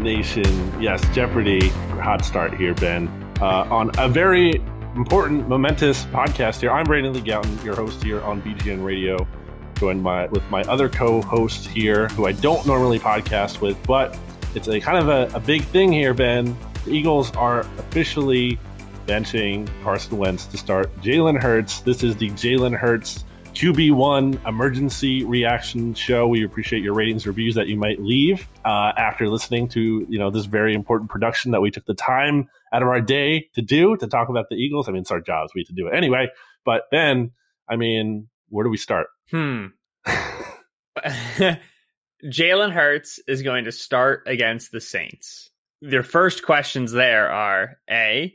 Nation. Yes, Jeopardy. Hot start here, Ben. Uh, on a very important, momentous podcast here. I'm Brandon Lee Gowton, your host here on BGN Radio, joined by, with my other co-host here, who I don't normally podcast with, but it's a kind of a, a big thing here, Ben. The Eagles are officially benching Carson Wentz to start Jalen Hurts. This is the Jalen Hurts QB1 emergency reaction show. We appreciate your ratings, reviews that you might leave uh, after listening to you know this very important production that we took the time out of our day to do to talk about the Eagles. I mean, it's our jobs. We to do it anyway. But then, I mean, where do we start? Hmm. Jalen Hurts is going to start against the Saints. Their first questions there are A,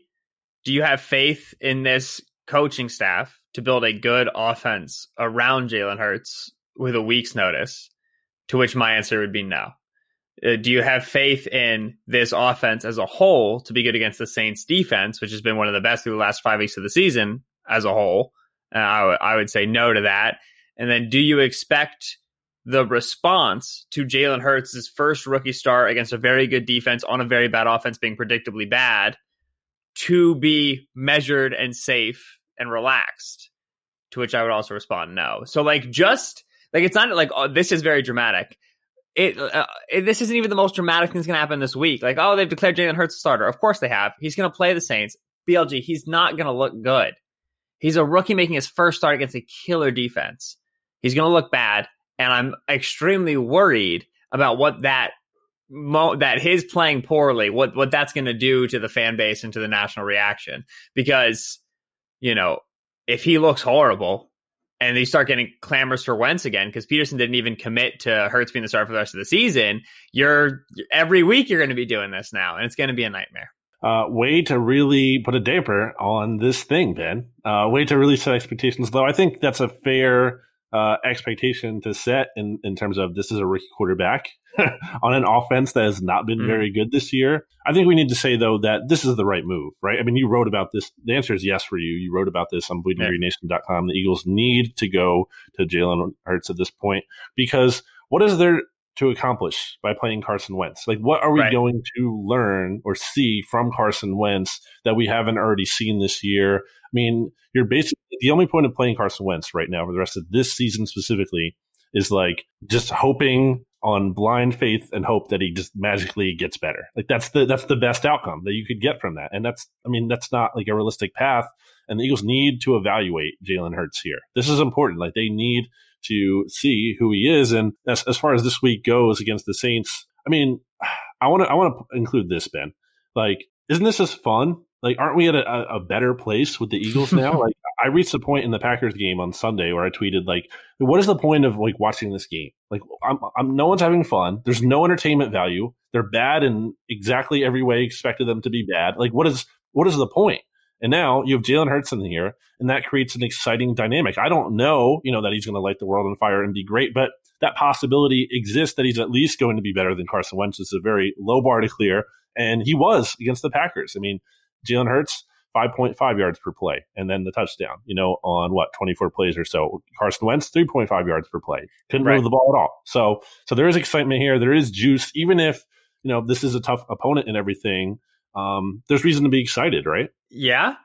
do you have faith in this coaching staff to build a good offense around Jalen Hurts with a week's notice? To which my answer would be no. Uh, do you have faith in this offense as a whole to be good against the Saints defense, which has been one of the best through the last five weeks of the season as a whole? Uh, I, w- I would say no to that. And then do you expect the response to Jalen Hurts' first rookie start against a very good defense on a very bad offense being predictably bad to be measured and safe and relaxed? To which I would also respond no. So like just like it's not like oh, this is very dramatic. It, uh, it, this isn't even the most dramatic thing that's going to happen this week. Like oh they've declared Jalen Hurts a starter. Of course they have. He's going to play the Saints. BLG. He's not going to look good. He's a rookie making his first start against a killer defense. He's going to look bad, and I'm extremely worried about what that mo- that his playing poorly, what what that's going to do to the fan base and to the national reaction. Because you know, if he looks horrible and they start getting clamors for Wentz again, because Pederson didn't even commit to Hurts being the starter for the rest of the season, you're every week you're going to be doing this now, and it's going to be a nightmare. Uh, way to really put a damper on this thing, Ben. Uh, way to really set expectations low. I think that's a fair uh, expectation to set in, in terms of this is a rookie quarterback on an offense that has not been mm. very good this year. I think we need to say, though, that this is the right move, right? I mean, you wrote about this. The answer is yes for you. You wrote about this on bleedinggreennation.com. The Eagles need to go to Jalen Hurts at this point because what is there to accomplish by playing Carson Wentz? Like, what are we right. going to learn or see from Carson Wentz that we haven't already seen this year? I mean, you're basically the only point of playing Carson Wentz right now for the rest of this season specifically is like just hoping on blind faith and hope that he just magically gets better. Like that's the that's the best outcome that you could get from that. And that's I mean that's not like a realistic path. And the Eagles need to evaluate Jalen Hurts here. This is important. Like they need to see who he is. And as, as far as this week goes against the Saints, I mean, I want to I want to include this, Ben. Like, isn't this just fun? Like, aren't we at a, a better place with the Eagles now? like, I reached the point in the Packers game on Sunday where I tweeted like, "What is the point of like watching this game? Like, I'm, I'm no one's having fun. There's no entertainment value. They're bad in exactly every way expected them to be bad. Like, what is what is the point?" And now you have Jalen Hurts in here, and that creates an exciting dynamic. I don't know, you know, that he's going to light the world on fire and be great, but that possibility exists that he's at least going to be better than Carson Wentz. It's a very low bar to clear, and he was against the Packers. I mean, Jalen Hurts, 5.5 yards per play, and then the touchdown, you know, on what, 24 plays or so. Carson Wentz, 3.5 yards per play. Couldn't right. move the ball at all. So, so there is excitement here. There is juice, even if, you know, this is a tough opponent and everything um, there's reason to be excited, right? Yeah,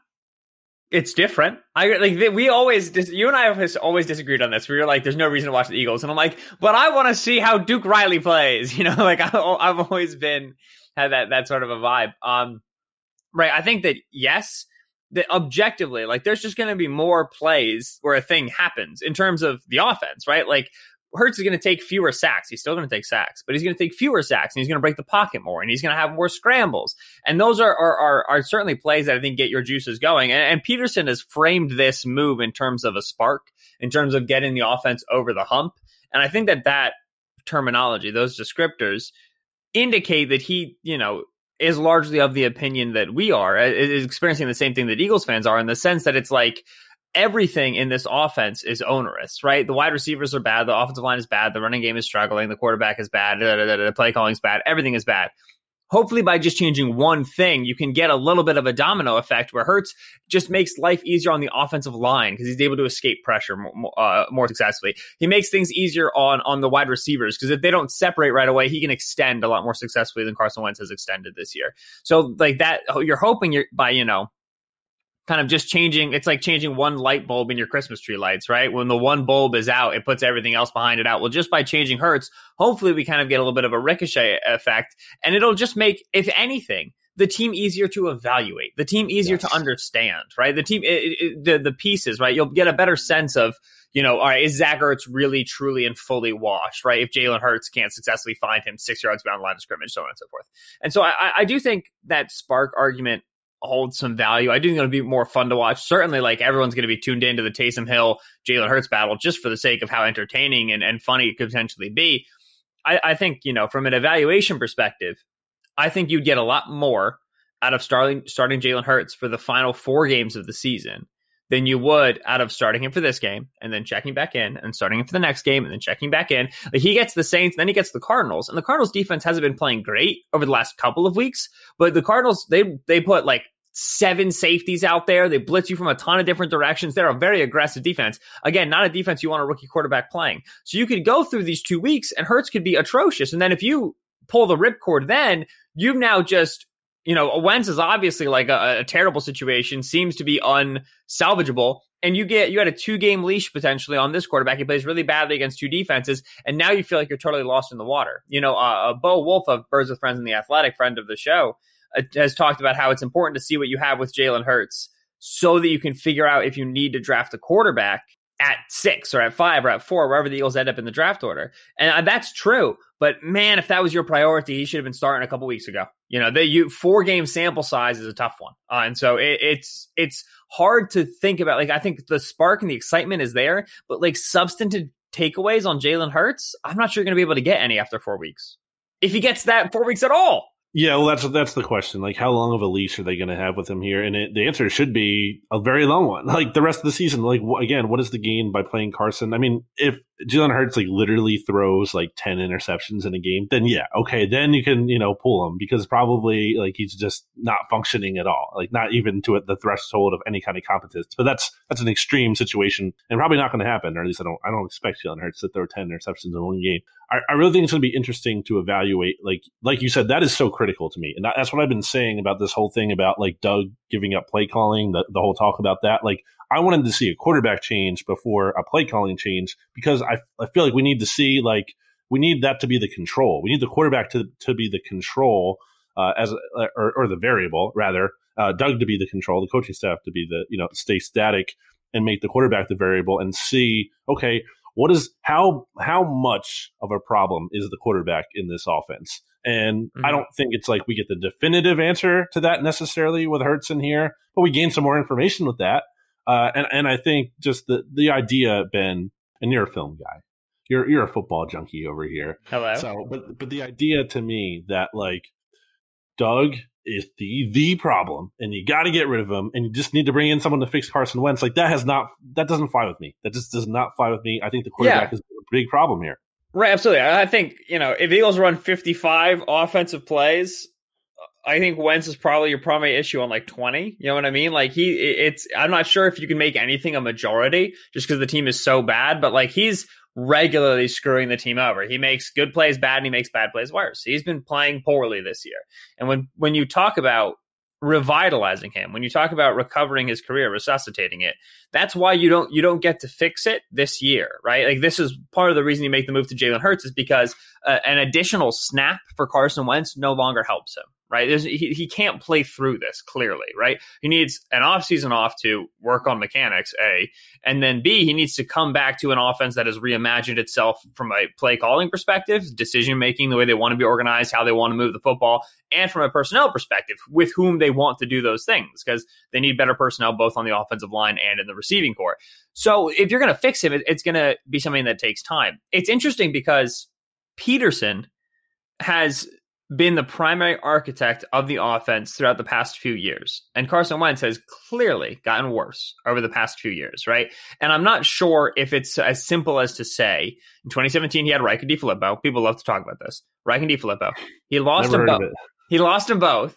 it's different. I like we always you and I have always disagreed on this. We were like, "There's no reason to watch the Eagles," and I'm like, "But I want to see how Duke Riley plays." You know, like I, have always been had that that sort of a vibe. Um, right. I think that yes, that objectively, like there's just going to be more plays where a thing happens in terms of the offense, right? Like Hurts is going to take fewer sacks. He's still going to take sacks, but he's going to take fewer sacks and he's going to break the pocket more and he's going to have more scrambles. And those are, are, are, are, certainly plays that I think get your juices going. And, and Pederson has framed this move in terms of a spark, in terms of getting the offense over the hump. And I think that that terminology, those descriptors indicate that he, you know, is largely of the opinion that we are, uh, is experiencing the same thing that Eagles fans are in the sense that it's like, everything in this offense is onerous, right? The wide receivers are bad, the offensive line is bad, the running game is struggling, the quarterback is bad, the play calling is bad, everything is bad. Hopefully, by just changing one thing, you can get a little bit of a domino effect where Hurts just makes life easier on the offensive line because he's able to escape pressure more, uh, more successfully. He makes things easier on on the wide receivers because if they don't separate right away, he can extend a lot more successfully than Carson Wentz has extended this year. So, like that, you're hoping you're by you know kind of just changing it's like changing one light bulb in your christmas tree lights right when the one bulb is out it puts everything else behind it out well just by changing Hurts hopefully we kind of get a little bit of a ricochet effect and it'll just make if anything the team easier to evaluate the team easier yes. to understand right the team it, it, the the pieces right you'll get a better sense of you know, all right, is Zach Ertz really, truly, and fully washed, right? If Jalen Hurts can't successfully find him six yards beyond the line of scrimmage, so on and so forth. And so I, I do think that spark argument hold some value. I do think it'll be more fun to watch. Certainly, like everyone's going to be tuned into the Taysom Hill Jalen Hurts battle just for the sake of how entertaining and, and funny it could potentially be. I, I think, you know, from an evaluation perspective, I think you'd get a lot more out of starting starting Jalen Hurts for the final four games of the season than you would out of starting him for this game and then checking back in and starting him for the next game and then checking back in. Like he gets the Saints, then he gets the Cardinals, and the Cardinals defense hasn't been playing great over the last couple of weeks. But the Cardinals, they they put like seven safeties out there. They blitz you from a ton of different directions. They're a very aggressive defense. Again, not a defense you want a rookie quarterback playing. So you could go through these two weeks and Hurts could be atrocious. And then if you pull the ripcord, then you've now just you know, Wentz is obviously like a, a, terrible situation, seems to be unsalvageable. And you get you had a two game leash potentially on this quarterback. He plays really badly against two defenses, and now you feel like you're totally lost in the water. You know, uh, uh Bo Wulf of Birds with Friends and the Athletic, friend of the show, uh, has talked about how it's important to see what you have with Jalen Hurts so that you can figure out if you need to draft a quarterback at six or at five or at four, wherever the Eagles end up in the draft order. And uh, that's true. But man, if that was your priority, he should have been starting a couple weeks ago. You know, the you four game sample size is a tough one, uh, and so it, it's it's hard to think about. Like I think the spark and the excitement is there, but like substantive takeaways on Jalen Hurts, I'm not sure you're going to be able to get any after four weeks. If he gets that four weeks at all. Yeah, well, that's that's the question. Like, how long of a leash are they going to have with him here? And it, the answer should be a very long one. Like the rest of the season. Like again, what is the gain by playing Carson? I mean, if Jalen Hurts like literally throws like ten interceptions in a game, then yeah, okay, then you can you know pull him because probably like he's just not functioning at all, like not even to the threshold of any kind of competence. But that's that's an extreme situation and probably not going to happen, or at least I don't I don't expect Jalen Hurts to throw ten interceptions in one game. I, I really think it's going to be interesting to evaluate. Like like you said, that is so critical to me, and that's what I've been saying about this whole thing about like Doug giving up play calling, the the whole talk about that. Like I wanted to see a quarterback change before a play calling change because I, I feel like we need to see like we need that to be the control. We need the quarterback to to be the control uh, as uh, or, or, the variable rather. Uh, Doug to be the control, the coaching staff to be the you know stay static and make the quarterback the variable and see okay what is how how much of a problem is the quarterback in this offense and mm-hmm. I don't think it's like we get the definitive answer to that necessarily with Hurts in here, but we gain some more information with that. Uh, and and I think just the the idea, Ben, and you're a film guy, you're you're a football junkie over here. Hello. So, but but the idea to me that like Doug is the the problem, and you got to get rid of him, and you just need to bring in someone to fix Carson Wentz. Like that has not that doesn't fly with me. That just does not fly with me. I think the quarterback yeah. is a big problem here. Right, absolutely. I think you know if Eagles run 55 offensive plays, I think Wentz is probably your primary issue on like 20. You know what I mean? Like he, it's, I'm not sure if you can make anything a majority just because the team is so bad, but like he's regularly screwing the team over. He makes good plays bad and he makes bad plays worse. He's been playing poorly this year. And when, when you talk about revitalizing him, when you talk about recovering his career, resuscitating it, that's why you don't, you don't get to fix it this year, right? Like this is part of the reason you make the move to Jalen Hurts is because uh, an additional snap for Carson Wentz no longer helps him right? he, he can't play through this clearly, right? He needs an offseason off to work on mechanics, A. And then B, he needs to come back to an offense that has reimagined itself from a play calling perspective, decision making, the way they want to be organized, how they want to move the football, and from a personnel perspective, with whom they want to do those things, because they need better personnel both on the offensive line and in the receiving core. So if you're going to fix him, it's going to be something that takes time. It's interesting because Pederson has been the primary architect of the offense throughout the past few years. And Carson Wentz has clearly gotten worse over the past few years, right? And I'm not sure if it's as simple as to say in 2017 he had Reich and DeFilippo. People love to talk about this. Reich and DeFilippo. He lost them both. He lost them both.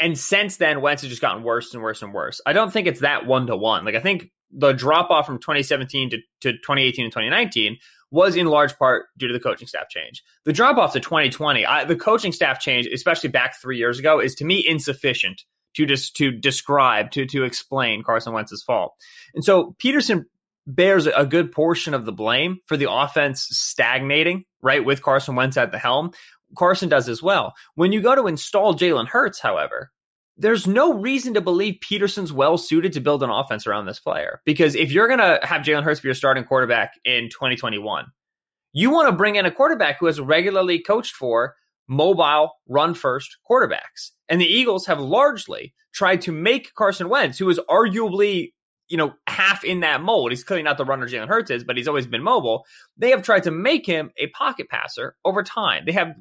And since then, Wentz has just gotten worse and worse and worse. I don't think it's that one to one. Like I think the drop off from 2017 to, to 2018 and 2019 was in large part due to the coaching staff change. The drop off to 2020, I, the coaching staff change, especially back three years ago, is to me insufficient to just to describe to to explain Carson Wentz's fall. And so Pederson bears a good portion of the blame for the offense stagnating, right, with Carson Wentz at the helm. Carson does as well. When you go to install Jalen Hurts, however, there's no reason to believe Pederson's well suited to build an offense around this player. Because if you're going to have Jalen Hurts be your starting quarterback in 2021, you want to bring in a quarterback who has regularly coached for mobile, run first quarterbacks. And the Eagles have largely tried to make Carson Wentz, who is arguably, you know, half in that mold. He's clearly not the runner Jalen Hurts is, but he's always been mobile. They have tried to make him a pocket passer over time. They have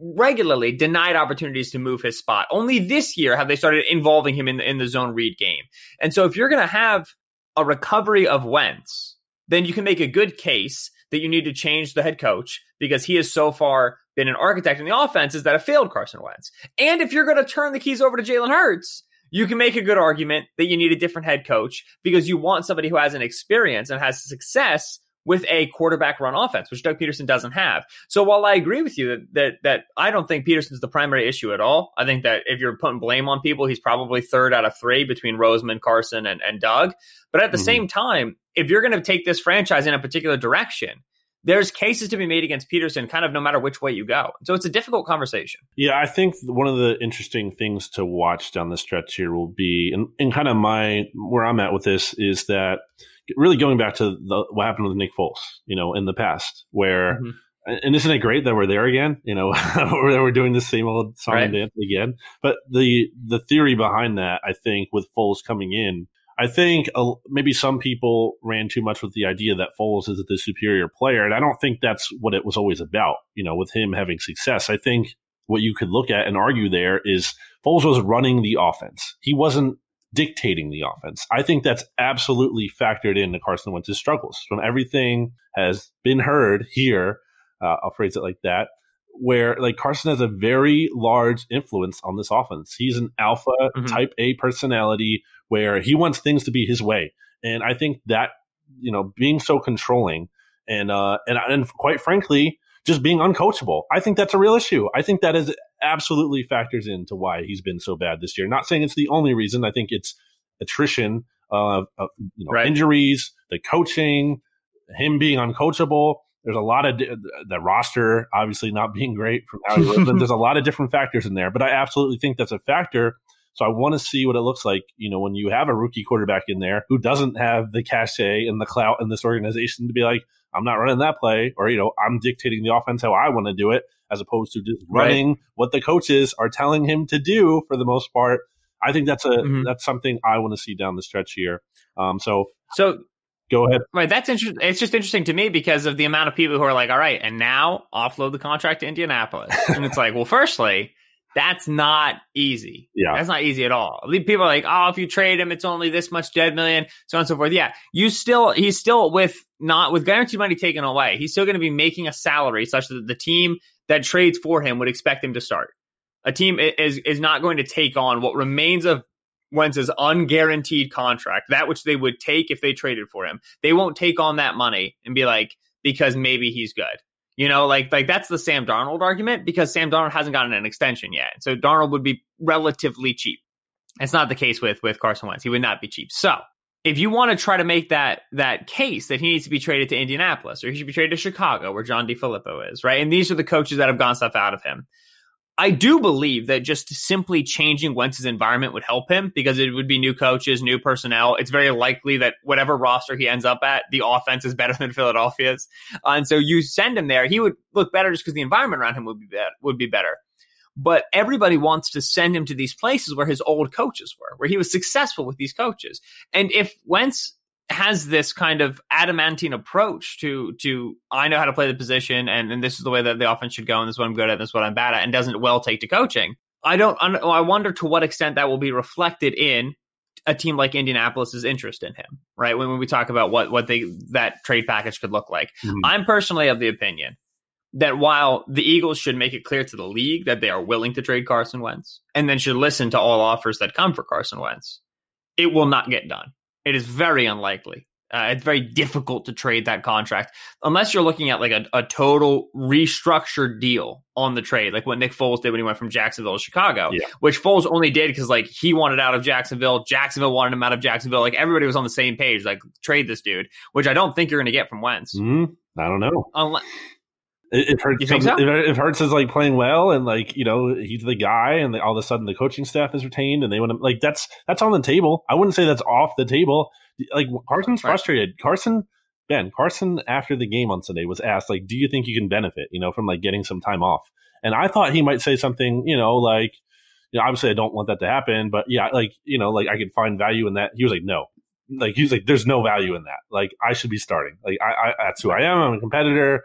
regularly denied opportunities to move his spot. Only this year have they started involving him in the, in the zone read game. And so if you're going to have a recovery of Wentz, then you can make a good case that you need to change the head coach because he has so far been an architect in the offenses that have failed Carson Wentz. And if you're going to turn the keys over to Jalen Hurts, you can make a good argument that you need a different head coach because you want somebody who has an experience and has success with a quarterback run offense, which Doug Pederson doesn't have. So while I agree with you that that, that I don't think Pederson's the primary issue at all, I think that if you're putting blame on people, he's probably third out of three between Roseman, Carson, and, and Doug. But at the mm-hmm. same time, if you're going to take this franchise in a particular direction, there's cases to be made against Pederson kind of no matter which way you go. So it's a difficult conversation. Yeah, I think one of the interesting things to watch down the stretch here will be, and, and kind of my where I'm at with this is that really going back to the, what happened with Nick Foles, you know, in the past, where, mm-hmm. and isn't it great that we're there again? You know, we're, we're doing the same old song right. and dance again. But the the theory behind that, I think, with Foles coming in, I think uh, maybe some people ran too much with the idea that Foles is the superior player, and I don't think that's what it was always about. You know, with him having success, I think what you could look at and argue there is Foles was running the offense. He wasn't dictating the offense. I think that's absolutely factored into Carson Wentz's struggles. From everything has been heard here, uh, I'll phrase it like that, where like Carson has a very large influence on this offense. He's an alpha mm-hmm. type A personality where he wants things to be his way, and I think that you know being so controlling and uh and and quite frankly just being uncoachable. I think that's a real issue. I think that is absolutely factors into why he's been so bad this year. Not saying it's the only reason. I think it's attrition, uh, uh you know, right. injuries, the coaching, him being uncoachable. There's a lot of di- the roster obviously not being great from Howie Roseman. There's a lot of different factors in there, but I absolutely think that's a factor. So I want to see what it looks like, you know, when you have a rookie quarterback in there who doesn't have the cachet and the clout in this organization to be like, I'm not running that play, or you know, I'm dictating the offense how I want to do it, as opposed to just running right. what the coaches are telling him to do for the most part. I think that's a mm-hmm. that's something I want to see down the stretch here. Um, so so go ahead. Right, that's interesting. It's just interesting to me because of the amount of people who are like, all right, and now offload the contract to Indianapolis, and it's like, well, firstly, that's not easy. Yeah. That's not easy at all. People are like, oh, if you trade him, it's only this much dead million, so on and so forth. Yeah. You still, he's still with not, with guaranteed money taken away, he's still going to be making a salary such that the team that trades for him would expect him to start. A team is, is not going to take on what remains of Wentz's unguaranteed contract, that which they would take if they traded for him. They won't take on that money and be like, because maybe he's good. You know, like like that's the Sam Darnold argument because Sam Darnold hasn't gotten an extension yet. So Darnold would be relatively cheap. It's not the case with with Carson Wentz. He would not be cheap. So if you want to try to make that that case that he needs to be traded to Indianapolis or he should be traded to Chicago where John DeFilippo is, right? And these are the coaches that have gone stuff out of him. I do believe that just simply changing Wentz's environment would help him because it would be new coaches, new personnel. It's very likely that whatever roster he ends up at, the offense is better than Philadelphia's, and so you send him there, he would look better just because the environment around him would be better, would be better. But everybody wants to send him to these places where his old coaches were, where he was successful with these coaches. And if Wentz has this kind of adamantine approach to to I know how to play the position and, and this is the way that the offense should go and this is what I'm good at and this is what I'm bad at and doesn't well take to coaching. I don't I wonder to what extent that will be reflected in a team like Indianapolis's interest in him, right? When, when we talk about what what they that trade package could look like. Mm-hmm. I'm personally of the opinion that while the Eagles should make it clear to the league that they are willing to trade Carson Wentz and then should listen to all offers that come for Carson Wentz, it will not get done. It is very unlikely. Uh, it's very difficult to trade that contract unless you're looking at like a, a total restructured deal on the trade, like what Nick Foles did when he went from Jacksonville to Chicago, yeah. which Foles only did because like he wanted out of Jacksonville, Jacksonville wanted him out of Jacksonville. Like everybody was on the same page, like trade this dude, which I don't think you're going to get from Wentz. Mm, I don't know. Unless, if Hurts, so? if, Hurts is like playing well and like you know he's the guy, and all of a sudden the coaching staff is retained and they want to like that's that's on the table. I wouldn't say that's off the table. Like Carson's right. frustrated. Carson, Ben Carson after the game on Sunday was asked like, "Do you think you can benefit you know from like getting some time off?" And I thought he might say something you know like, you know, obviously I don't want that to happen, but yeah, like you know like I could find value in that. He was like, "No." Like he was like, "There's no value in that. Like I should be starting. Like I, I that's who I am. I'm a competitor."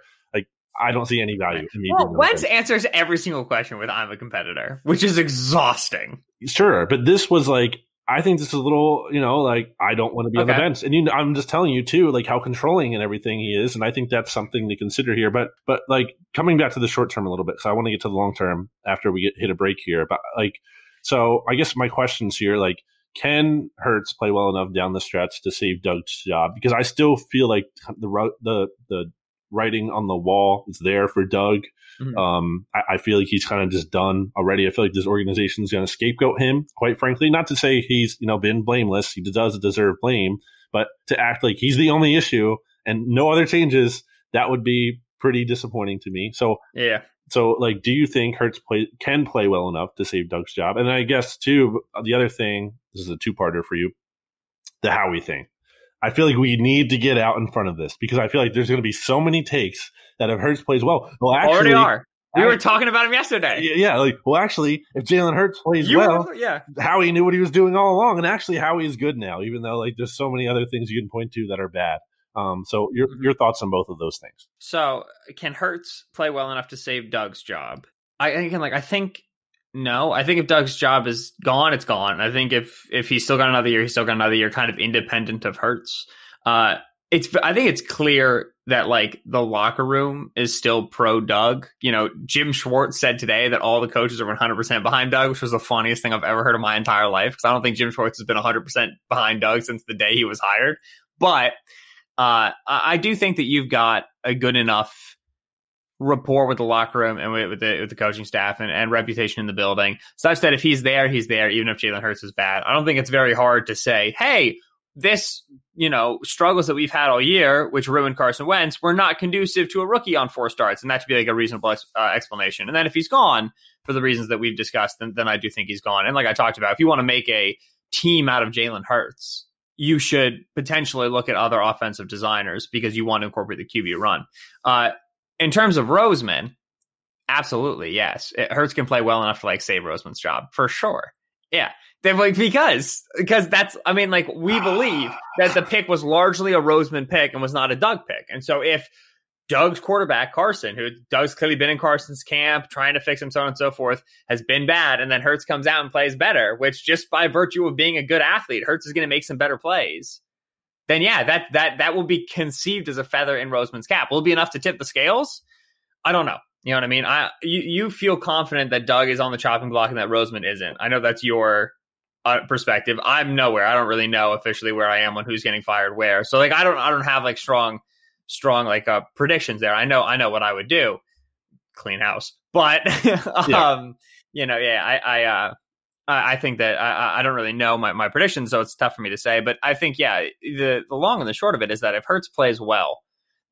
I don't see any value in me. Well, Wentz answers every single question with "I'm a competitor," which is exhausting. Sure, but this was like I think this is a little, you know, like I don't want to be okay. on the bench, and you know, I'm just telling you too, like how controlling and everything he is, and I think that's something to consider here. But but like coming back to the short term a little bit, so I want to get to the long term after we get hit a break here. But like, so I guess my questions here, like, can Hurts play well enough down the stretch to save Doug's job? Because I still feel like the the the writing on the wall is there for Doug. Mm-hmm. Um, I, I, feel like he's kind of just done already. I feel like this organization is going to scapegoat him, quite frankly. Not to say he's you know been blameless; he does deserve blame, but to act like he's the only issue and no other changes, that would be pretty disappointing to me. So yeah. So, like, do you think Hurts play, can play well enough to save Doug's job? And I guess too, the other thing, this is a two-parter for you, the Howie thing. I feel like we need to get out in front of this because I feel like there's going to be so many takes that if Hurts plays well, well, actually, already are. We I, were talking about him yesterday. Yeah, like well, actually, if Jalen Hurts plays you well, were, yeah, Howie knew what he was doing all along, and actually, Howie is good now, even though like there's so many other things you can point to that are bad. Um, so your mm-hmm. your thoughts on both of those things? So can Hurts play well enough to save Doug's job? I think like I think no, I think if Doug's job is gone, it's gone. I think if if he's still got another year, he's still got another year, kind of independent of Hurts. Uh, it's I think it's clear that like the locker room is still pro Doug. You know, Jim Schwartz said today that all the coaches are 100% behind Doug, which was the funniest thing I've ever heard in my entire life because I don't think Jim Schwartz has been 100% behind Doug since the day he was hired. But uh, I do think that you've got a good enough rapport with the locker room and with, the, with the coaching staff and, and reputation in the building, such that if he's there, he's there, even if Jalen Hurts is bad. I don't think it's very hard to say, hey, this, you know, struggles that we've had all year, which ruined Carson Wentz, were not conducive to a rookie on four starts, and that should be like a reasonable ex- uh, explanation. And then if he's gone for the reasons that we've discussed, then, then I do think he's gone. And like I talked about, if you want to make a team out of Jalen Hurts, you should potentially look at other offensive designers because you want to incorporate the QB run. Uh, in terms of Roseman, absolutely yes, it, Hurts can play well enough to like save Roseman's job for sure. Yeah, they're like because because that's I mean like we believe that the pick was largely a Roseman pick and was not a Doug pick. And so if Doug's quarterback Carson, who Doug's clearly been in Carson's camp trying to fix him, so on and so forth, has been bad, and then Hurts comes out and plays better, which just by virtue of being a good athlete, Hurts is going to make some better plays. Then yeah, that that that will be conceived as a feather in Roseman's cap. Will it be enough to tip the scales? I don't know. You know what I mean? I you, you feel confident that Doug is on the chopping block and that Roseman isn't. I know that's your uh, perspective, I'm nowhere. I don't really know officially where I am on who's getting fired where. So like I don't I don't have like strong strong like uh predictions there. I know I know what I would do. Clean house. But um yeah. you know, yeah, I I uh I think that I, I don't really know my, my predictions, so it's tough for me to say. But I think, yeah, the, the long and the short of it is that if Hurts plays well,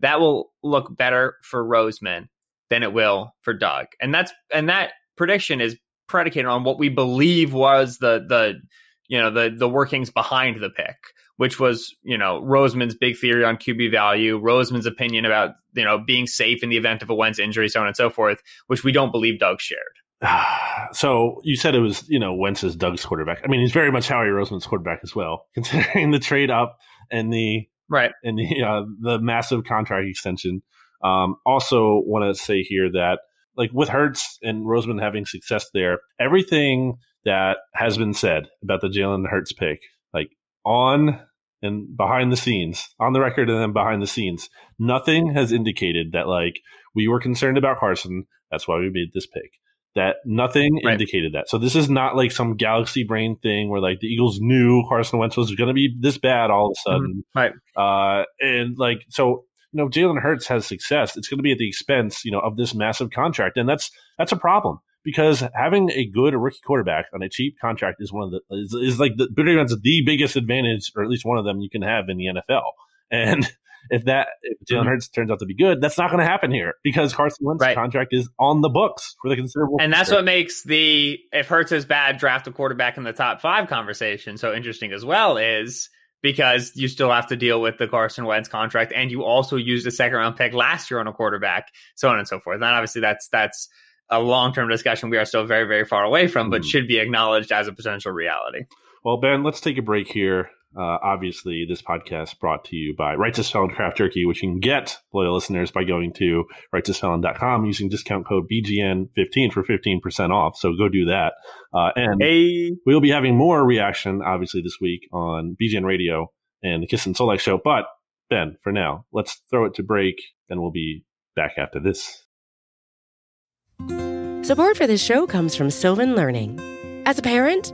that will look better for Roseman than it will for Doug. And that's and that prediction is predicated on what we believe was the the you know the the workings behind the pick, which was you know Roseman's big theory on QB value, Roseman's opinion about you know being safe in the event of a Wentz injury, so on and so forth, which we don't believe Doug shared. So you said it was, you know, Wentz's Doug's quarterback. I mean, he's very much Howie Roseman's quarterback as well, considering the trade up and the right and the uh, the massive contract extension. Um, also, want to say here that like with Hurts and Roseman having success there, everything that has been said about the Jalen Hurts pick, like on and behind the scenes, on the record and then behind the scenes, nothing has indicated that like we were concerned about Carson. That's why we made this pick that nothing right. indicated that. So this is not like some galaxy brain thing where like the Eagles knew Carson Wentz was going to be this bad all of a mm-hmm. sudden. Mm-hmm. Right. Uh, and like, so, you know, Jalen Hurts has success. It's going to be at the expense, you know, of this massive contract. And that's, that's a problem because having a good rookie quarterback on a cheap contract is one of the, is, is like the, the biggest advantage, or at least one of them you can have in the NFL. And if that if Jalen mm-hmm. Hurts turns out to be good, that's not going to happen here because Carson Wentz's right. contract is on the books for the considerable. And that's what makes the if Hurts is bad, draft a quarterback in the top five conversation so interesting as well. Is because you still have to deal with the Carson Wentz contract, and you also used a second round pick last year on a quarterback, so on and so forth. And obviously, that's that's a long term discussion we are still very very far away from, but mm. should be acknowledged as a potential reality. Well, Ben, let's take a break here. Uh, obviously, this podcast brought to you by Righteous Felon Craft Jerky, which you can get, loyal listeners, by going to righteousfelon.com using discount code BGN15 for 15% off. So go do that. Uh, and hey. we'll be having more reaction, obviously, this week on BGN Radio and the Kiss and Solak show. But, Ben, for now, let's throw it to break, and we'll be back after this. Support for this show comes from Sylvan Learning. As a parent,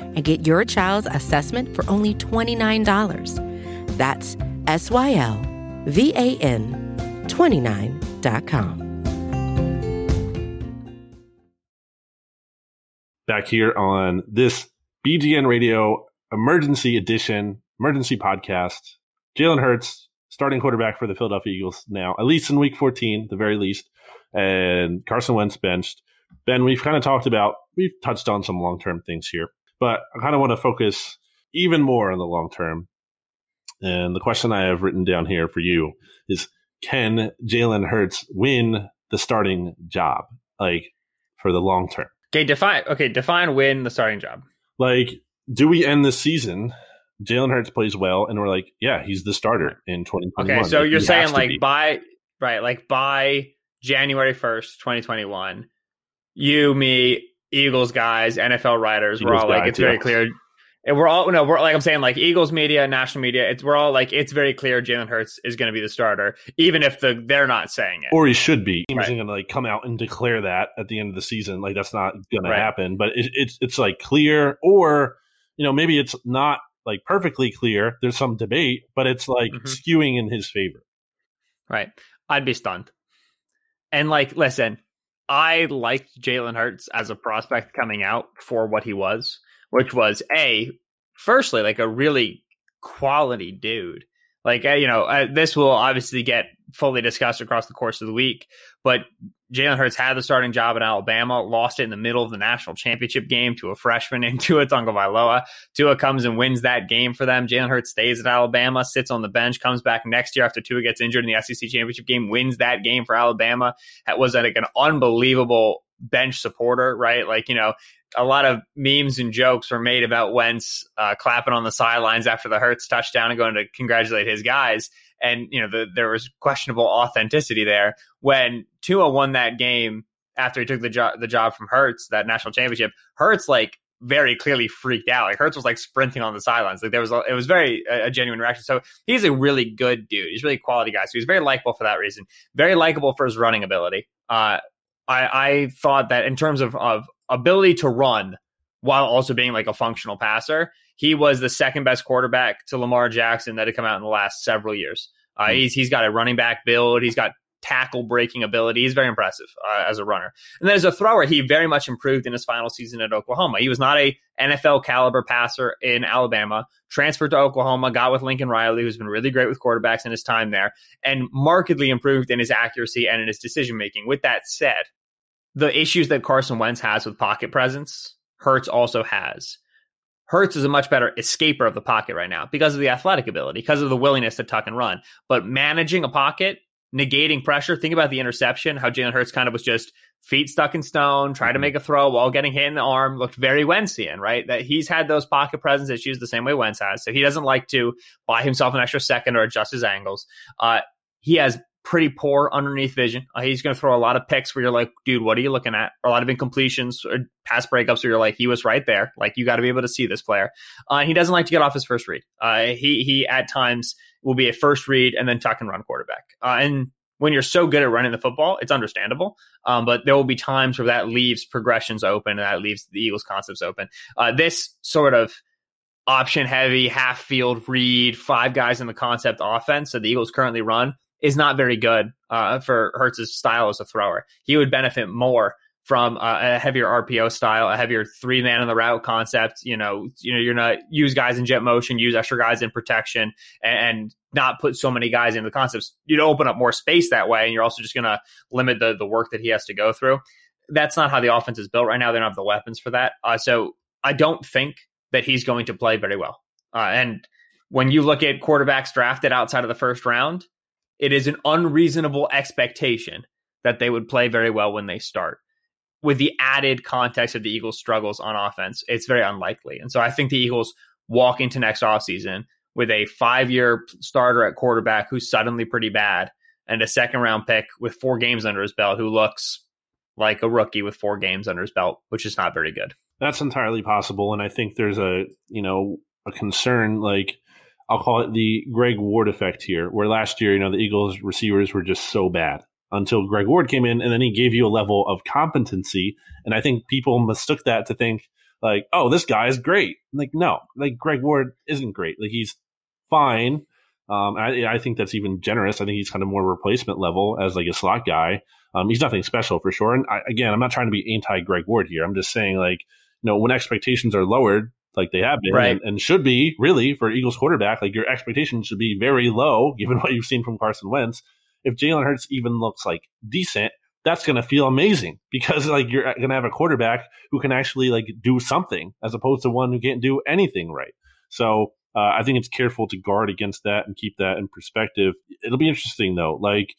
and get your child's assessment for only $29. That's S Y L V A N 29.com. Back here on this BGN Radio emergency edition, emergency podcast. Jalen Hurts, starting quarterback for the Philadelphia Eagles now, at least in week 14, the very least. And Carson Wentz benched. Ben, we've kind of talked about, we've touched on some long term things here. But I kind of want to focus even more on the long term. And the question I have written down here for you is can Jalen Hurts win the starting job, like for the long term? Okay, define okay, define win the starting job. Like, do we end the season? Jalen Hurts plays well, and we're like, yeah, he's the starter in 2021. Okay, so like, you're saying like by right, like by January 1st, 2021, you, me, Eagles guys, NFL writers, Eagles we're all like, it's very clear. And we're all no, we're like I'm saying, like Eagles media, national media. It's we're all like, it's very clear Jalen Hurts is going to be the starter, even if the they're not saying it, or he should be. He's right. going to like come out and declare that at the end of the season. Like that's not going right. to happen. But it, it's it's like clear, or you know maybe it's not like perfectly clear. There's some debate, but it's like mm-hmm. skewing in his favor. Right. I'd be stunned. And like, listen, I liked Jalen Hurts as a prospect coming out for what he was, which was a firstly like a really quality dude. Like uh, you know, uh, this will obviously get fully discussed across the course of the week, but Jalen Hurts had the starting job in Alabama, lost it in the middle of the national championship game to a freshman in Tua Tagovailoa. Tua comes and wins that game for them. Jalen Hurts stays at Alabama, sits on the bench, comes back next year after Tua gets injured in the SEC championship game, wins that game for Alabama. That was like an unbelievable bench supporter, right? Like, you know, a lot of memes and jokes were made about Wentz uh, clapping on the sidelines after the Hurts touchdown and going to congratulate his guys. And, you know, the, there was questionable authenticity there. When Tua won that game after he took the job the job from Hurts, that national championship, Hurts like very clearly freaked out. Like Hurts was like sprinting on the sidelines. Like there was, a, it was very a, a, genuine reaction. So he's a really good dude. He's really quality guy. So he's very likable for that reason. Very likable for his running ability. Uh, I, I thought that in terms of, of ability to run while also being like a functional passer, he was the second best quarterback to Lamar Jackson that had come out in the last several years. Uh, mm-hmm. he's he's got a running back build. He's got tackle breaking ability. He's very impressive uh, as a runner. And then as a thrower, he very much improved in his final season at Oklahoma. He was not a NFL caliber passer in Alabama, transferred to Oklahoma, got with Lincoln Riley, who's been really great with quarterbacks in his time there, and markedly improved in his accuracy and in his decision making. With that said, the issues that Carson Wentz has with pocket presence, Hurts also has. Hurts is a much better escaper of the pocket right now because of the athletic ability, because of the willingness to tuck and run. But managing a pocket negating pressure. Think about the interception, how Jalen Hurts kind of was just feet stuck in stone, trying to mm-hmm. make a throw while getting hit in the arm, looked very Wentzian, right? That he's had those pocket presence issues the same way Wentz has. So he doesn't like to buy himself an extra second or adjust his angles. Uh, he has pretty poor underneath vision. Uh, he's going to throw a lot of picks where you're like, dude, what are you looking at? A lot of incompletions or pass breakups where you're like, he was right there. Like you got to be able to see this player. Uh, he doesn't like to get off his first read. Uh, he he at times will be a first read and then tuck and run quarterback. Uh, and when you're so good at running the football, it's understandable. Um, but there will be times where that leaves progressions open and that leaves the Eagles concepts open. Uh, this sort of option heavy, half field read, five guys in the concept offense that the Eagles currently run is not very good uh, for Hurts's style as a thrower. He would benefit more from uh, a heavier RPO style, a heavier three man in the route concept. You know, you know, you're not use guys in jet motion, use extra guys in protection, and, and not put so many guys into the concepts. You'd open up more space that way, and you're also just going to limit the the work that he has to go through. That's not how the offense is built right now. They don't have the weapons for that. Uh, so I don't think that he's going to play very well. Uh, and when you look at quarterbacks drafted outside of the first round, it is an unreasonable expectation that they would play very well when they start with the added context of the Eagles' struggles on offense, it's very unlikely. And so I think the Eagles walk into next offseason with a five year starter at quarterback who's suddenly pretty bad and a second round pick with four games under his belt who looks like a rookie with four games under his belt, which is not very good. That's entirely possible. And I think there's a, you know, a concern like I'll call it the Greg Ward effect here, where last year, you know, the Eagles receivers were just so bad until Greg Ward came in, and then he gave you a level of competency. And I think people mistook that to think like, oh, this guy is great. Like, no, like Greg Ward isn't great. Like he's fine. Um, I, I, think that's even generous. I think he's kind of more replacement level as like a slot guy. Um, he's nothing special for sure. And I, again, I'm not trying to be anti Greg Ward here. I'm just saying like, you know, when expectations are lowered, like they have been right. and, and, should be really for Eagles quarterback, like your expectations should be very low given what you've seen from Carson Wentz if Jalen Hurts even looks like decent, that's going to feel amazing because like you're going to have a quarterback who can actually like do something as opposed to one who can't do anything right. So uh, I think it's careful to guard against that and keep that in perspective. It'll be interesting though. Like,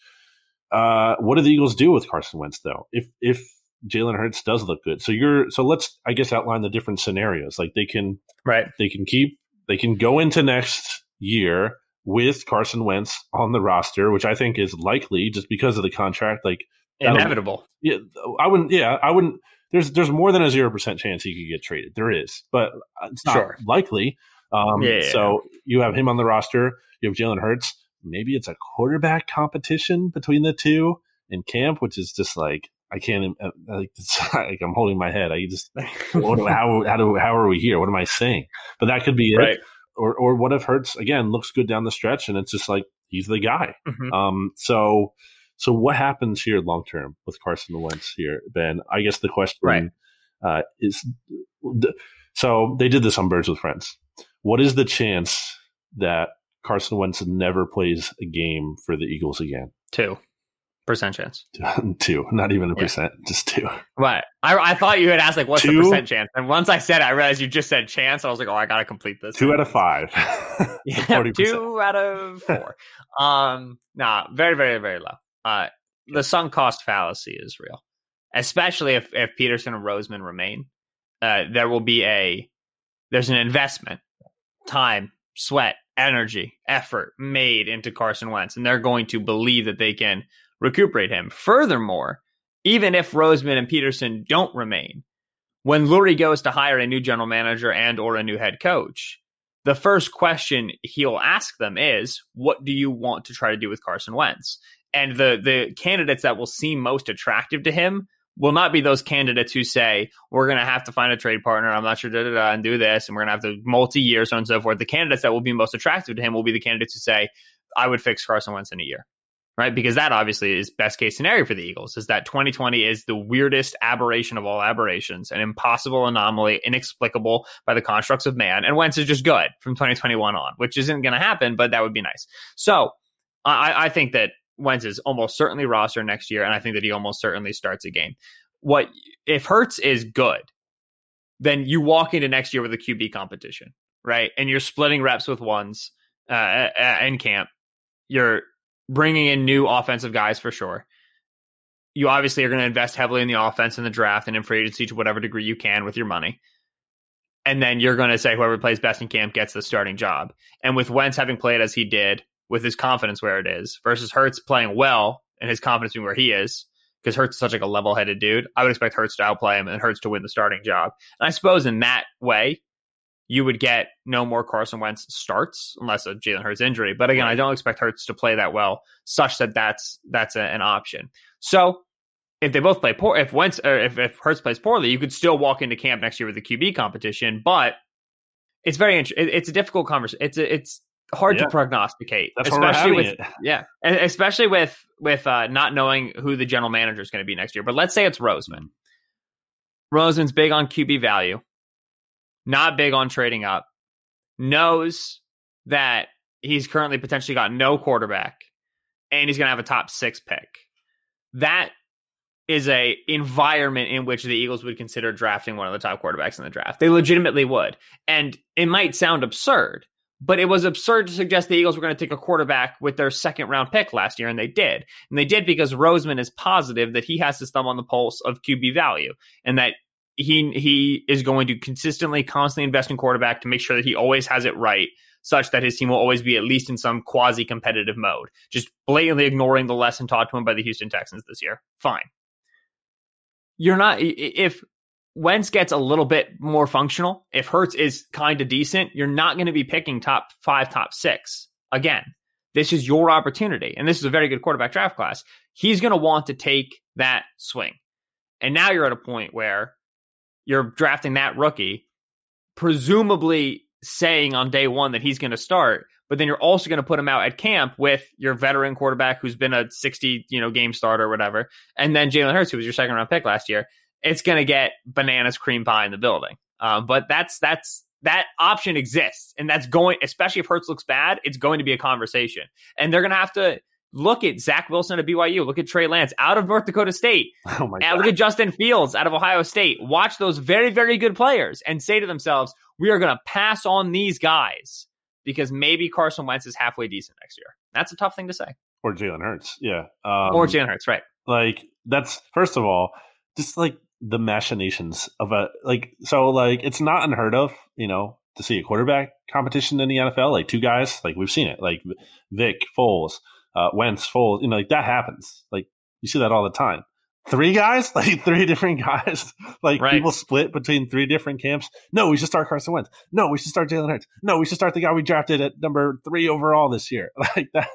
uh, what do the Eagles do with Carson Wentz though? If if Jalen Hurts does look good, so you're so let's I guess outline the different scenarios. Like they can right they can keep they can go into next year with Carson Wentz on the roster, which I think is likely just because of the contract. Like inevitable. Yeah, I wouldn't. Yeah, I wouldn't. There's there's more than a zero percent chance he could get traded. There is, but it's not sure. likely. Um, yeah, So you have him on the roster. You have Jalen Hurts. Maybe it's a quarterback competition between the two in camp, which is just like I can't. Uh, like, like I'm holding my head. I just what, how how do how are we here? What am I saying? But that could be right. it or or what if Hurts again looks good down the stretch and it's just like he's the guy. Mm-hmm. Um, so so what happens here long term with Carson Wentz here, Ben? I guess the question right. uh, is so they did this on Birds with Friends. What is the chance that Carson Wentz never plays a game for the Eagles again? Two percent chance. two, not even a yeah. percent, just two. What? I, I thought you had asked like what's two? the percent chance, and once I said it, I realized you just said chance. I was like, oh, I gotta complete this. Two out of five. yeah, two out of four. um, nah, very, very, very low. Uh, the sunk cost fallacy is real, especially if if Pederson and Roseman remain. Uh, there will be a there's an investment, time, sweat, energy, effort made into Carson Wentz, and they're going to believe that they can recuperate him. Furthermore, even if Roseman and Pederson don't remain, when Lurie goes to hire a new general manager and or a new head coach, the first question he'll ask them is, "What do you want to try to do with Carson Wentz?" And the the candidates that will seem most attractive to him will not be those candidates who say we're going to have to find a trade partner. I'm not sure, da, da, da, and do this, and we're going to have to multi-year, so and so forth. The candidates that will be most attractive to him will be the candidates who say, "I would fix Carson Wentz in a year." Right, because that obviously is best case scenario for the Eagles. Is that 2020 is the weirdest aberration of all aberrations, an impossible anomaly, inexplicable by the constructs of man, and Wentz is just good from 2021 on, which isn't going to happen, but that would be nice. So, I, I think that Wentz is almost certainly roster next year, and I think that he almost certainly starts a game. What if Hurts is good, then you walk into next year with a QB competition, right? And you're splitting reps with ones uh, in camp. You're bringing in new offensive guys for sure. You obviously are going to invest heavily in the offense in the draft and in free agency to whatever degree you can with your money. And then you're going to say whoever plays best in camp gets the starting job. And with Wentz having played as he did, with his confidence where it is versus Hurts playing well and his confidence being where he is because Hurts is such like a level headed dude. I would expect Hurts to outplay him and Hurts to win the starting job. And I suppose in that way, you would get no more Carson Wentz starts unless a Jalen Hurts injury. But again, I don't expect Hurts to play that well, such that that's that's a, an option. So if they both play poor, if Wentz or if, if Hurts plays poorly, you could still walk into camp next year with the QB competition. But it's very interesting. It's a difficult conversation. It's a, it's hard yeah. to prognosticate, That's especially with it. yeah, especially with with uh, not knowing who the general manager is going to be next year. But let's say it's Roseman. Roseman's big on QB value, not big on trading up. Knows that he's currently potentially got no quarterback, and he's going to have a top six pick. That is a environment in which the Eagles would consider drafting one of the top quarterbacks in the draft. They legitimately would. And it might sound absurd, but it was absurd to suggest the Eagles were going to take a quarterback with their second round pick last year, and they did. And they did because Roseman is positive that he has his thumb on the pulse of QB value and that he he is going to consistently, constantly invest in quarterback to make sure that he always has it right, such that his team will always be at least in some quasi competitive mode. Just blatantly ignoring the lesson taught to him by the Houston Texans this year. Fine. You're not if Wentz gets a little bit more functional, if Hurts is kind of decent, you're not going to be picking top five, top six. Again, this is your opportunity. And this is a very good quarterback draft class. He's going to want to take that swing. And now you're at a point where you're drafting that rookie, presumably saying on day one that he's going to start, but then you're also going to put him out at camp with your veteran quarterback who's been a 60, you know, game starter or whatever, and then Jalen Hurts, who was your second round pick last year it's going to get bananas cream pie in the building. Um, but that's that's that option exists, and that's going. Especially if Hurts looks bad, it's going to be a conversation, and they're going to have to look at Zach Wilson at BYU, look at Trey Lance out of North Dakota State, oh my and look at Justin Fields out of Ohio State. Watch those very very good players and say to themselves, we are going to pass on these guys because maybe Carson Wentz is halfway decent next year. That's a tough thing to say. Or Jalen Hurts, yeah, um, or Jalen Hurts, right? Like that's first of all, just like the machinations of a like so like it's not unheard of you know to see a quarterback competition in the NFL like two guys like we've seen it like Nick Foles uh, Wentz Foles you know like that happens. Like you see that all the time. Three guys? Like three different guys? Like right. people split between three different camps? No we should start Carson Wentz. No we should start Jalen Hurts. No we should start the guy we drafted at number three overall this year. Like that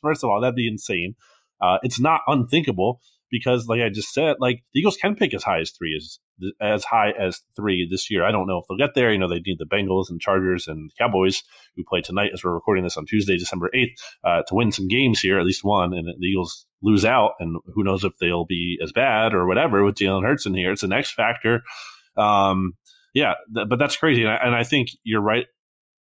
first of all that'd be insane. Uh, it's not unthinkable because, like I just said, like the Eagles can pick as high as three as as high as three this year. I don't know if they'll get there. You know, they need the Bengals and Chargers and Cowboys who play tonight as we're recording this on Tuesday, December eighth, uh, to win some games here, at least one, and the Eagles lose out, and who knows if they'll be as bad or whatever with Jalen Hurts in here. It's an X factor. Um, yeah, th- but that's crazy, and I, and I think you're right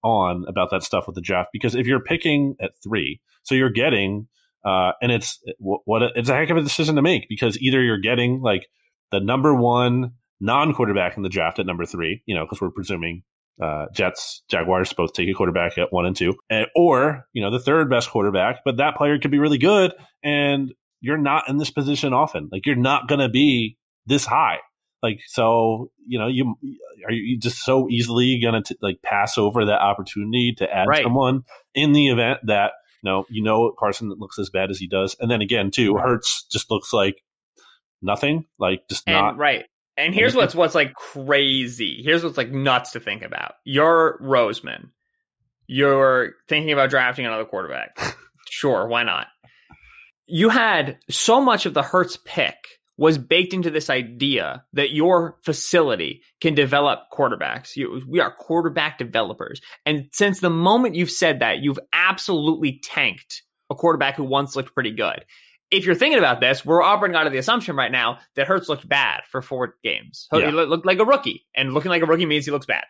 on about that stuff with the draft because if you're picking at three, so you're getting uh, and it's what it's a heck of a decision to make because either you're getting like the number one non quarterback in the draft at number three, you know, because we're presuming uh, Jets, Jaguars both take a quarterback at one and two, and, or you know the third best quarterback, but that player could be really good, and you're not in this position often. Like you're not going to be this high. Like so, you know, you are you just so easily gonna like pass over that opportunity to add Right. someone in the event that you know you know Carson looks as bad as he does, and then again too, Hurts just looks like nothing, like just And not. right. And here's what's what's like crazy. Here's what's like nuts to think about. You're Roseman. You're thinking about drafting another quarterback. sure, why not? You had so much of the Hurts pick was baked into this idea that your facility can develop quarterbacks. You, we are quarterback developers. And since the moment you've said that, you've absolutely tanked a quarterback who once looked pretty good if you're thinking about this, we're operating out of the assumption right now that Hurts looked bad for four games. Yeah. He looked like a rookie, and looking like a rookie means he looks bad.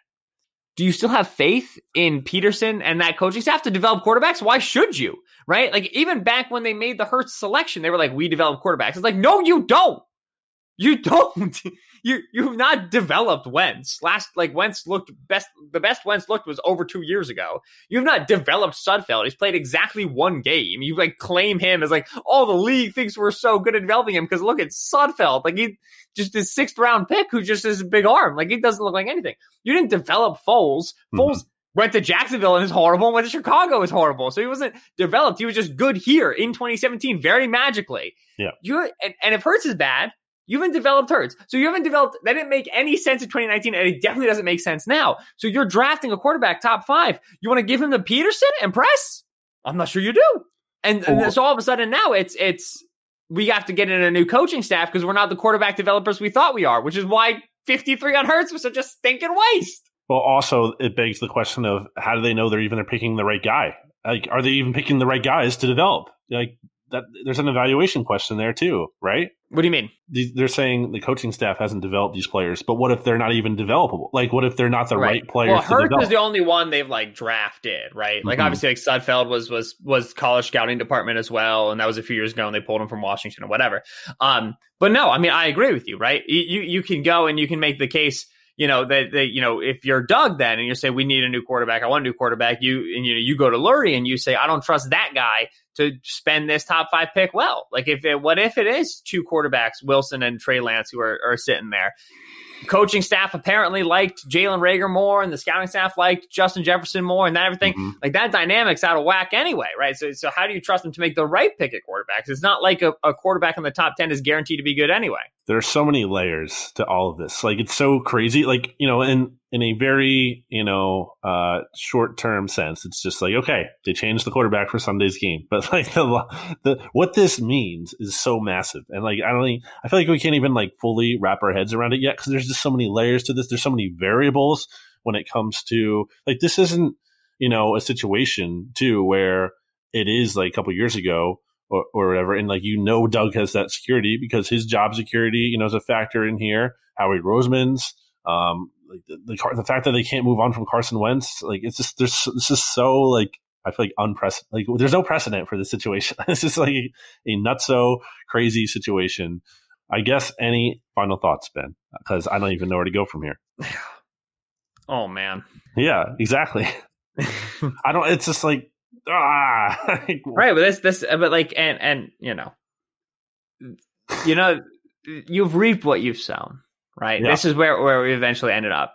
Do you still have faith in Pederson and that coaching staff to develop quarterbacks? Why should you? Right? Like even back when they made the Hurts selection, they were like, "We develop quarterbacks." It's like, no, you don't. You don't. You you've not developed Wentz. Last like Wentz looked best. The best Wentz looked was over two years ago. You've not developed Sudfeld. He's played exactly one game. You like claim him as like, oh, the league thinks we're so good at developing him because look at Sudfeld. Like he just his sixth round pick who just has a big arm. Like he doesn't look like anything. You didn't develop Foles. Mhm. Foles went to Jacksonville and is horrible, and went to Chicago is horrible. So he wasn't developed. He was just good here in 2017, very magically. Yeah. You're and, and if Hurts is bad, you haven't developed Hurts. So you haven't developed that didn't make any sense in 2019, and it definitely doesn't make sense now. So you're drafting a quarterback top five. You want to give him the Pederson and press? I'm not sure you do. And, and so all of a sudden now it's it's we have to get in a new coaching staff because we're not the quarterback developers we thought we are, which is why 53 on Hurts was such a stinking waste. Well, also it begs the question of how do they know they're even they're picking the right guy? Like, are they even picking the right guys to develop? Like that, there's an evaluation question there too, right? What do you mean? They're saying the coaching staff hasn't developed these players, but what if they're not even developable? Like, what if they're not the right, players Well, is the only one they've like drafted, right? Like Mhm. obviously, like Sudfeld was was was college scouting department as well, and that was a few years ago, and they pulled him from Washington or whatever. Um, but no, I mean, I agree with you, right? You you, can go and you can make the case. You know that, that you know if you're Doug then and you say we need a new quarterback, I want a new quarterback. You and you know you go to Lurie and you say I don't trust that guy to spend this top five pick well. Like if it, what if it is two quarterbacks, Wilson and Trey Lance, who are, are sitting there? Coaching staff apparently liked Jalen Reagor more, and the scouting staff liked Justin Jefferson more, and that everything Mhm. like that dynamic's out of whack anyway, right? So, so how do you trust them to make the right pick at quarterbacks? It's not like a, a quarterback in the top ten is guaranteed to be good anyway. there are so many layers to all of this. Like it's so crazy. Like you know, in in a very you know uh, short term sense, it's just like okay, they changed the quarterback for Sunday's game, but like the the what this means is so massive, and like I don't, i feel like we can't even like fully wrap our heads around it yet because there's just so many layers to this. There's so many variables when it comes to like this isn't you know a situation too where it is like a couple years ago or, or whatever. And like you know, Doug has that security because his job security, you know, is a factor in here. Howie Roseman's, um, like the, the the fact that they can't move on from Carson Wentz, like it's just there's this is so like I feel like unprecedented. Like there's no precedent for this situation. this is like a, a nutso crazy situation. I guess any final thoughts, Ben? Because I don't even know where to go from here. Oh man, Yeah, exactly. I don't. It's just like ah, right? But this this but like and and you know, you know, you've reaped what you've sown, right? Yeah. This is where where we eventually ended up.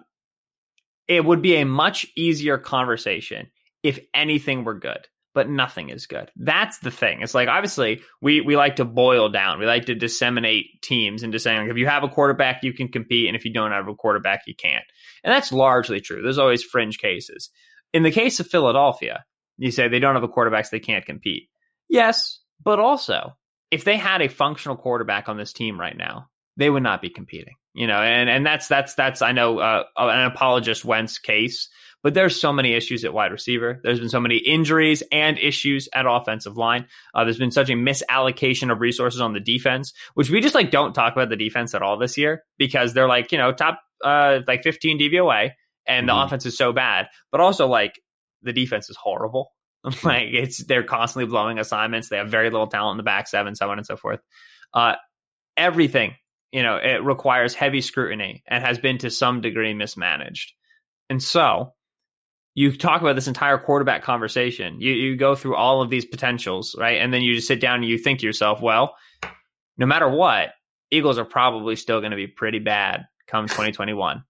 It would be a much easier conversation if anything were good, but nothing is good. That's the thing. It's like obviously we we like to boil down. We like to disseminate teams into saying like, if you have a quarterback, you can compete, and if you don't have a quarterback, you can't. And that's largely true. There's always fringe cases. In the case of Philadelphia, you say they don't have a quarterback, so they can't compete. Yes, but also if they had a functional quarterback on this team right now, they would not be competing. You know, and and that's that's that's I know uh, an apologist Wentz case, but there's so many issues at wide receiver. There's been so many injuries and issues at offensive line. Uh, there's been such a misallocation of resources on the defense, which we just like don't talk about the defense at all this year because they're like you know top uh like 15 DVOA and the Mhm. offense is so bad, but also like the defense is horrible. like it's they're constantly blowing assignments. They have very little talent in the back seven, so on and so forth. Uh, everything you know it requires heavy scrutiny and has been to some degree mismanaged. And so you talk about this entire quarterback conversation. You you go through all of these potentials, right? And then you just sit down and you think to yourself, well, no matter what, Eagles are probably still going to be pretty bad come 2021.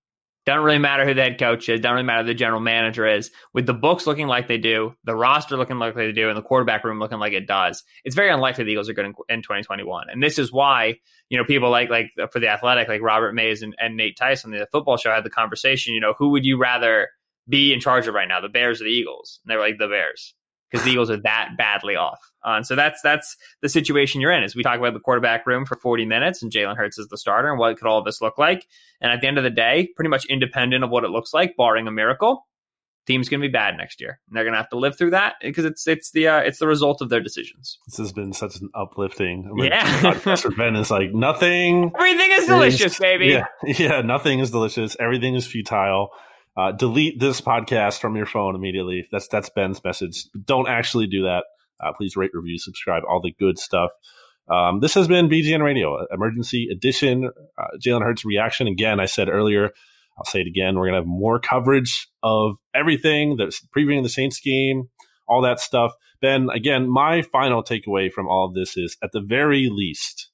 Doesn't really matter who the head coach is. Doesn't really matter who the general manager is. With the books looking like they do, the roster looking like they do, and the quarterback room looking like it does, it's very unlikely the Eagles are good in, in 2021. And this is why you know people like like for the Athletic, like Robert Mays and, and Nate Tice, the football show had the conversation. You know, who would you rather be in charge of right now, the Bears or the Eagles? And they were like the Bears because the Eagles are that badly off. Uh, and so that's that's the situation you're in. Is we talk about the quarterback room for 40 minutes, and Jalen Hurts is the starter, and what could all of this look like? And at the end of the day, pretty much independent of what it looks like, barring a miracle, team's going to be bad next year, and they're going to have to live through that because it's it's the uh, it's the result of their decisions. This has been such an uplifting. I mean, yeah, Ben is like nothing. Everything is delicious, baby. Yeah, yeah, nothing is delicious. Everything is futile uh, delete this podcast from your phone immediately. That's that's Ben's message. Don't actually do that. Uh, please rate, review, subscribe, all the good stuff. Um, this has been BGN Radio, emergency edition. Uh, Jalen Hurts reaction. Again, I said earlier, I'll say it again. We're to have more coverage of everything that's previewing the Saints game, all that stuff. Ben, again, my final takeaway from all of this is at the very least,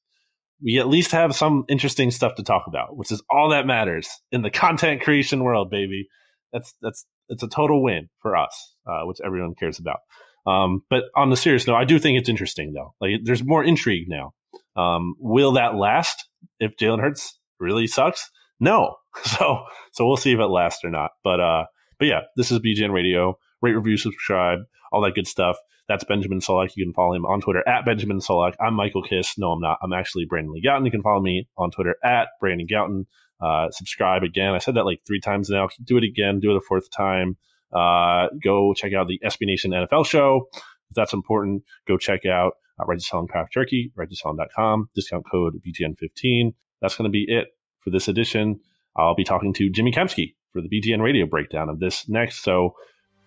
we at least have some interesting stuff to talk about, which is all that matters in the content creation world, baby. That's that's it's a total win for us, uh, which everyone cares about. Um, but on the serious note, I do think it's interesting though. Like there's more intrigue now. Um, will that last if Jalen Hurts really sucks? No. So so we'll see if it lasts or not. But uh, but yeah, this is BGN Radio. Rate, review, subscribe, all that good stuff. That's Benjamin Solak. You can follow him on Twitter at Benjamin Solak. I'm Michael Kiss. No, I'm not. I'm actually Brandon Lee Gowton. You can follow me on Twitter at Brandon Gowton. Uh, subscribe again. I said that like three times now. Do it again. Do it a fourth time. Uh, go check out the SB Nation NFL show. If that's important, go check out uh, Register Craft Turkey, registerselling.com, discount code BGN15. That's going to be it for this edition. I'll be talking to Jimmy Kempski for the BGN radio breakdown of this next. So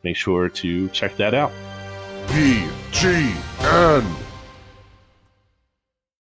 make sure to check that out. B G N